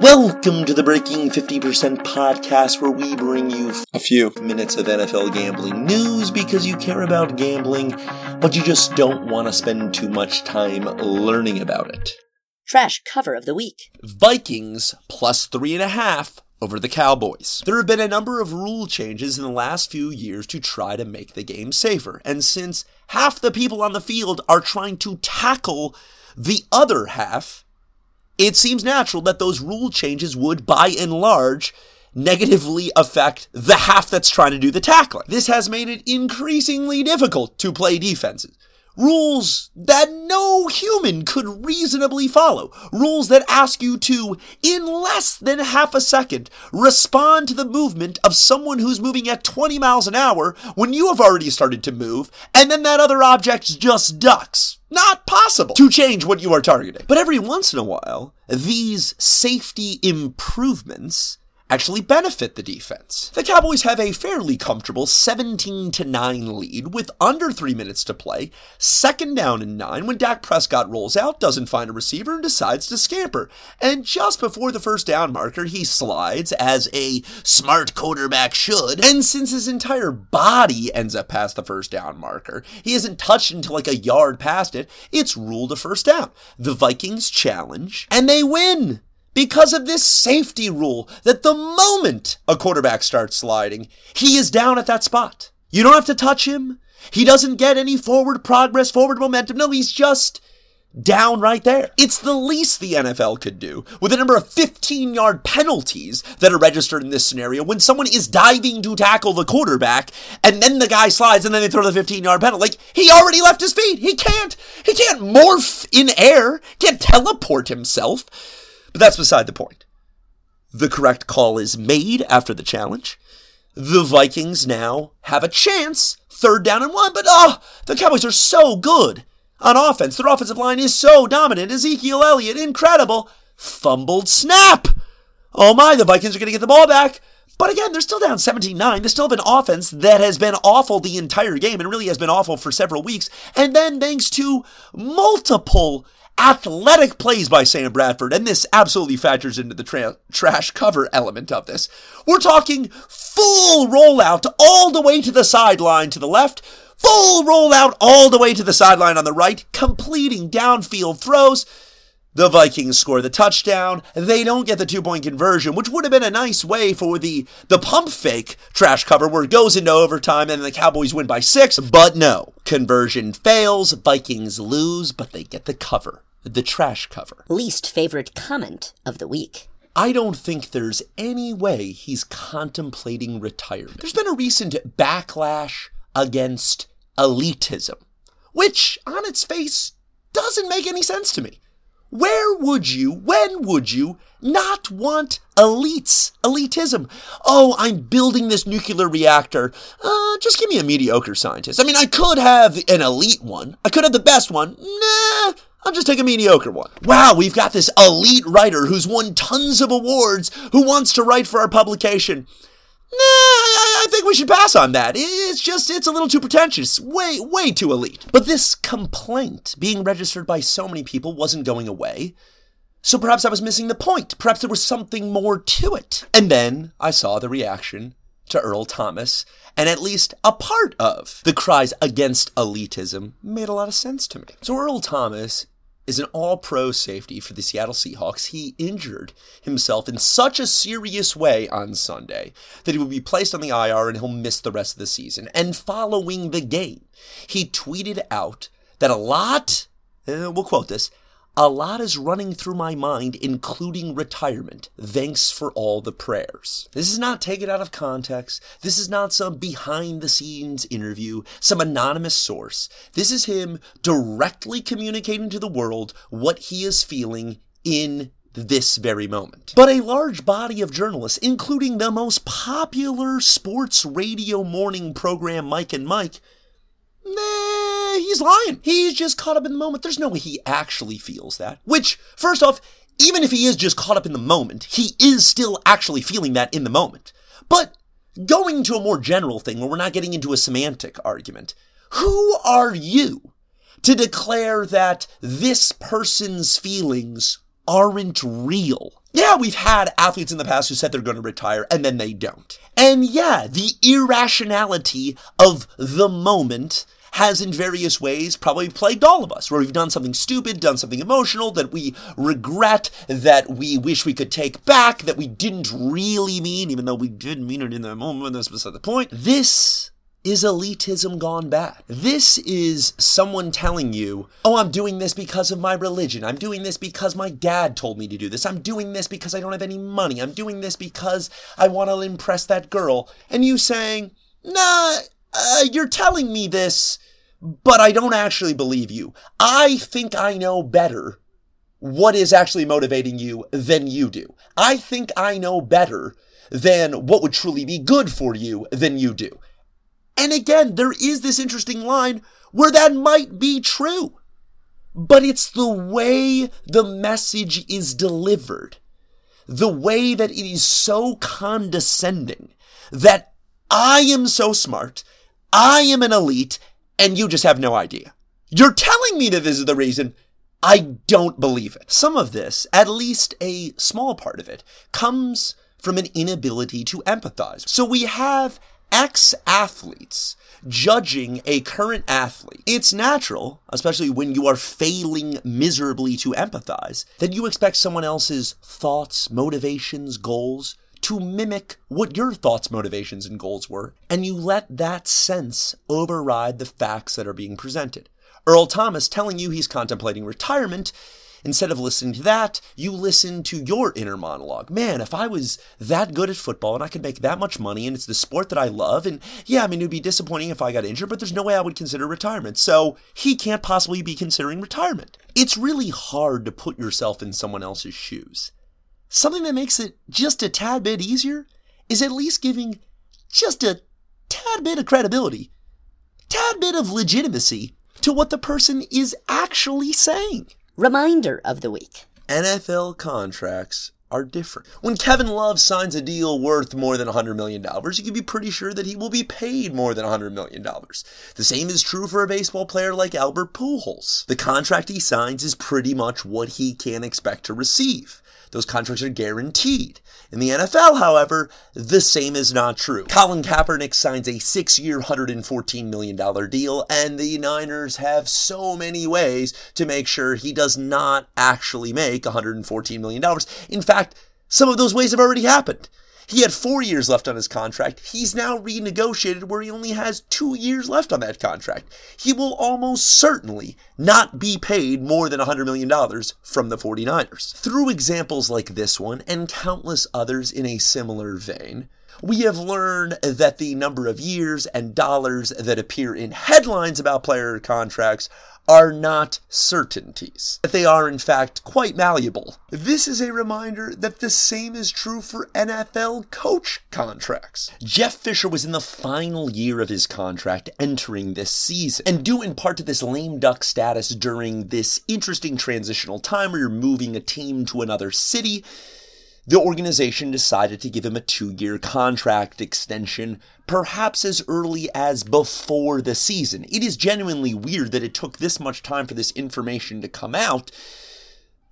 Welcome to the Breaking 50% podcast, where we bring you a few minutes of NFL gambling news because you care about gambling, but you just don't want to spend too much time learning about it. Trash cover of the week. Vikings plus three and a half over the Cowboys. There have been a number of rule changes in the last few years to try to make the game safer, and since half the people on the field are trying to tackle the other half, it seems natural that those rule changes would, by and large, negatively affect the half that's trying to do the tackling. This has made it increasingly difficult to play defenses. Rules that no human could reasonably follow. Rules that ask you to, in less than half a second, respond to the movement of someone who's moving at 20 miles an hour when you have already started to move, and then that other object just ducks. Not possible to change what you are targeting. But every once in a while, these safety improvements actually benefit the defense. The Cowboys have a fairly comfortable 17 to 9 lead with under 3 minutes to play, second down and 9 when Dak Prescott rolls out, doesn't find a receiver and decides to scamper. And just before the first down marker, he slides as a smart quarterback should, and since his entire body ends up past the first down marker, he isn't touched until like a yard past it, it's ruled a first down. The Vikings challenge and they win because of this safety rule that the moment a quarterback starts sliding, he is down at that spot. You don't have to touch him. He doesn't get any forward progress, forward momentum. No, he's just down right there. It's the least the NFL could do with a number of 15 yard penalties that are registered in this scenario when someone is diving to tackle the quarterback and then the guy slides and then they throw the 15 yard penalty. Like he already left his feet. He can't, he can't morph in air, can't teleport himself. But that's beside the point. The correct call is made after the challenge. The Vikings now have a chance, third down and one, but oh, the Cowboys are so good on offense. Their offensive line is so dominant. Ezekiel Elliott, incredible. Fumbled snap. Oh my, the Vikings are going to get the ball back. But again, they're still down 17 9. They still have an offense that has been awful the entire game and really has been awful for several weeks. And then, thanks to multiple athletic plays by Sam Bradford, and this absolutely factors into the tra- trash cover element of this. We're talking full rollout all the way to the sideline to the left, full rollout all the way to the sideline on the right, completing downfield throws. The Vikings score the touchdown. They don't get the two point conversion, which would have been a nice way for the, the pump fake trash cover where it goes into overtime and the Cowboys win by six. But no, conversion fails. Vikings lose, but they get the cover the trash cover. Least favorite comment of the week. I don't think there's any way he's contemplating retirement. There's been a recent backlash against elitism, which on its face doesn't make any sense to me. Where would you, when would you not want elites, elitism? Oh, I'm building this nuclear reactor. Uh, just give me a mediocre scientist. I mean, I could have an elite one. I could have the best one. Nah, I'll just take a mediocre one. Wow, we've got this elite writer who's won tons of awards who wants to write for our publication. Nah, I, I, think we should pass on that. It's just, it's a little too pretentious. Way, way too elite. But this complaint being registered by so many people wasn't going away. So perhaps I was missing the point. Perhaps there was something more to it. And then I saw the reaction to Earl Thomas, and at least a part of the cries against elitism made a lot of sense to me. So Earl Thomas is an all pro safety for the Seattle Seahawks. He injured himself in such a serious way on Sunday that he will be placed on the IR and he'll miss the rest of the season. And following the game, he tweeted out that a lot, uh, we'll quote this, a lot is running through my mind, including retirement. Thanks for all the prayers. This is not taken out of context. This is not some behind the scenes interview, some anonymous source. This is him directly communicating to the world what he is feeling in this very moment. But a large body of journalists, including the most popular sports radio morning program, Mike and Mike, Nah, he's lying. He's just caught up in the moment. There's no way he actually feels that. Which, first off, even if he is just caught up in the moment, he is still actually feeling that in the moment. But going to a more general thing where we're not getting into a semantic argument, who are you to declare that this person's feelings aren't real? Yeah, we've had athletes in the past who said they're going to retire and then they don't. And yeah, the irrationality of the moment has in various ways probably plagued all of us, where we've done something stupid, done something emotional that we regret, that we wish we could take back, that we didn't really mean, even though we did mean it in that moment. That's beside the point. This is elitism gone bad. This is someone telling you, oh, I'm doing this because of my religion. I'm doing this because my dad told me to do this. I'm doing this because I don't have any money. I'm doing this because I want to impress that girl. And you saying, nah, uh, you're telling me this, but I don't actually believe you. I think I know better what is actually motivating you than you do. I think I know better than what would truly be good for you than you do. And again, there is this interesting line where that might be true. But it's the way the message is delivered, the way that it is so condescending that I am so smart, I am an elite, and you just have no idea. You're telling me that this is the reason. I don't believe it. Some of this, at least a small part of it, comes from an inability to empathize. So we have ex athletes judging a current athlete, it's natural, especially when you are failing miserably to empathize, that you expect someone else's thoughts, motivations, goals to mimic what your thoughts, motivations, and goals were, and you let that sense override the facts that are being presented. Earl Thomas telling you he's contemplating retirement Instead of listening to that, you listen to your inner monologue. Man, if I was that good at football and I could make that much money and it's the sport that I love, and yeah, I mean, it would be disappointing if I got injured, but there's no way I would consider retirement. So he can't possibly be considering retirement. It's really hard to put yourself in someone else's shoes. Something that makes it just a tad bit easier is at least giving just a tad bit of credibility, tad bit of legitimacy to what the person is actually saying. Reminder of the week. NFL contracts are different. When Kevin Love signs a deal worth more than $100 million, you can be pretty sure that he will be paid more than $100 million. The same is true for a baseball player like Albert Pujols. The contract he signs is pretty much what he can expect to receive. Those contracts are guaranteed. In the NFL, however, the same is not true. Colin Kaepernick signs a six year, $114 million deal, and the Niners have so many ways to make sure he does not actually make $114 million. In fact, some of those ways have already happened. He had four years left on his contract. He's now renegotiated where he only has two years left on that contract. He will almost certainly not be paid more than $100 million from the 49ers. Through examples like this one and countless others in a similar vein, we have learned that the number of years and dollars that appear in headlines about player contracts are not certainties, that they are in fact quite malleable. This is a reminder that the same is true for NFL coach contracts. Jeff Fisher was in the final year of his contract entering this season, and due in part to this lame duck status during this interesting transitional time where you're moving a team to another city, the organization decided to give him a two year contract extension, perhaps as early as before the season. It is genuinely weird that it took this much time for this information to come out.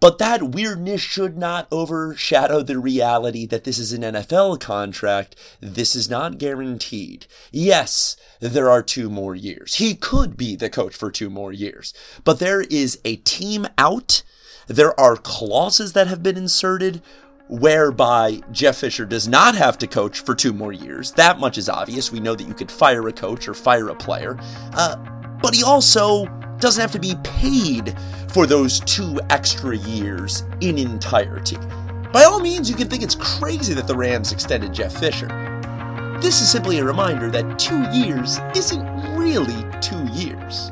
But that weirdness should not overshadow the reality that this is an NFL contract. This is not guaranteed. Yes, there are two more years. He could be the coach for two more years. But there is a team out. There are clauses that have been inserted whereby Jeff Fisher does not have to coach for two more years. That much is obvious. We know that you could fire a coach or fire a player. Uh, but he also doesn't have to be paid for those two extra years in entirety. By all means, you can think it's crazy that the Rams extended Jeff Fisher. This is simply a reminder that two years isn't really two years.